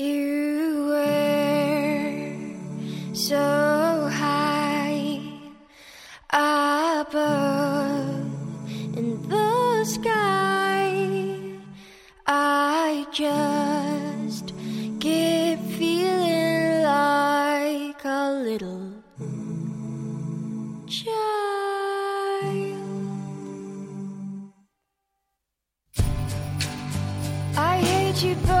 You were so high above in the sky. I just keep feeling like a little child. I hate you, but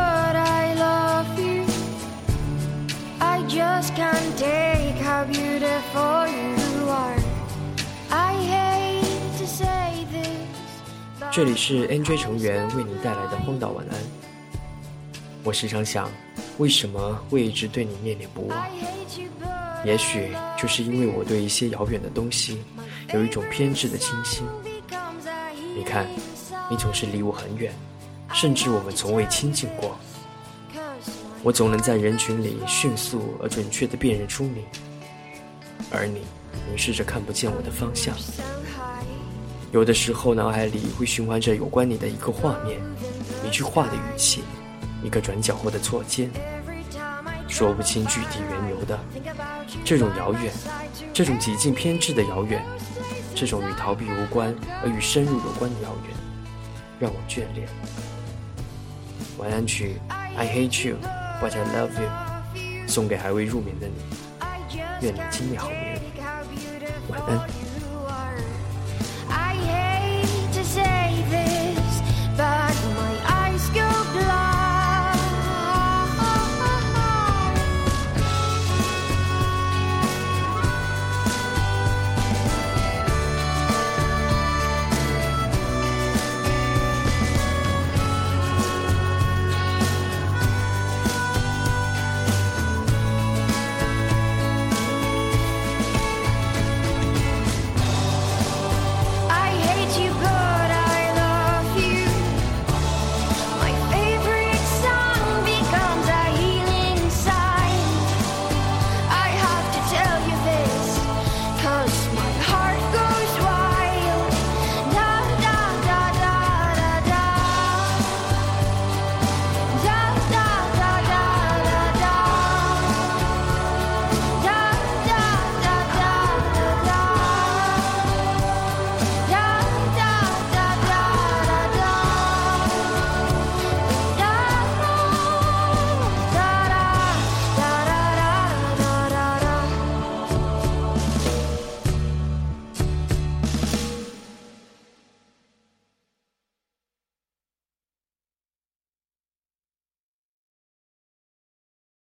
Can't take how beautiful you are. I hate to say this. 这里是 NJ 成员为你带来的荒岛晚安。我时常想，为什么会一直对你念念不忘也许就是因为我对一些遥远的东西有一种偏执的倾心。你看，你总是离我很远，甚至我们从未亲近过。我总能在人群里迅速而准确地辨认出你，而你凝视着看不见我的方向。有的时候，脑海里会循环着有关你的一个画面，一句话的语气，一个转角后的错肩，说不清具体缘由的。这种遥远，这种极尽偏执的遥远，这种与逃避无关而与深入有关的遥远，让我眷恋。晚安曲《I Hate You but i love you. 送给还未入眠的你。愿你今夜好眠。晚安。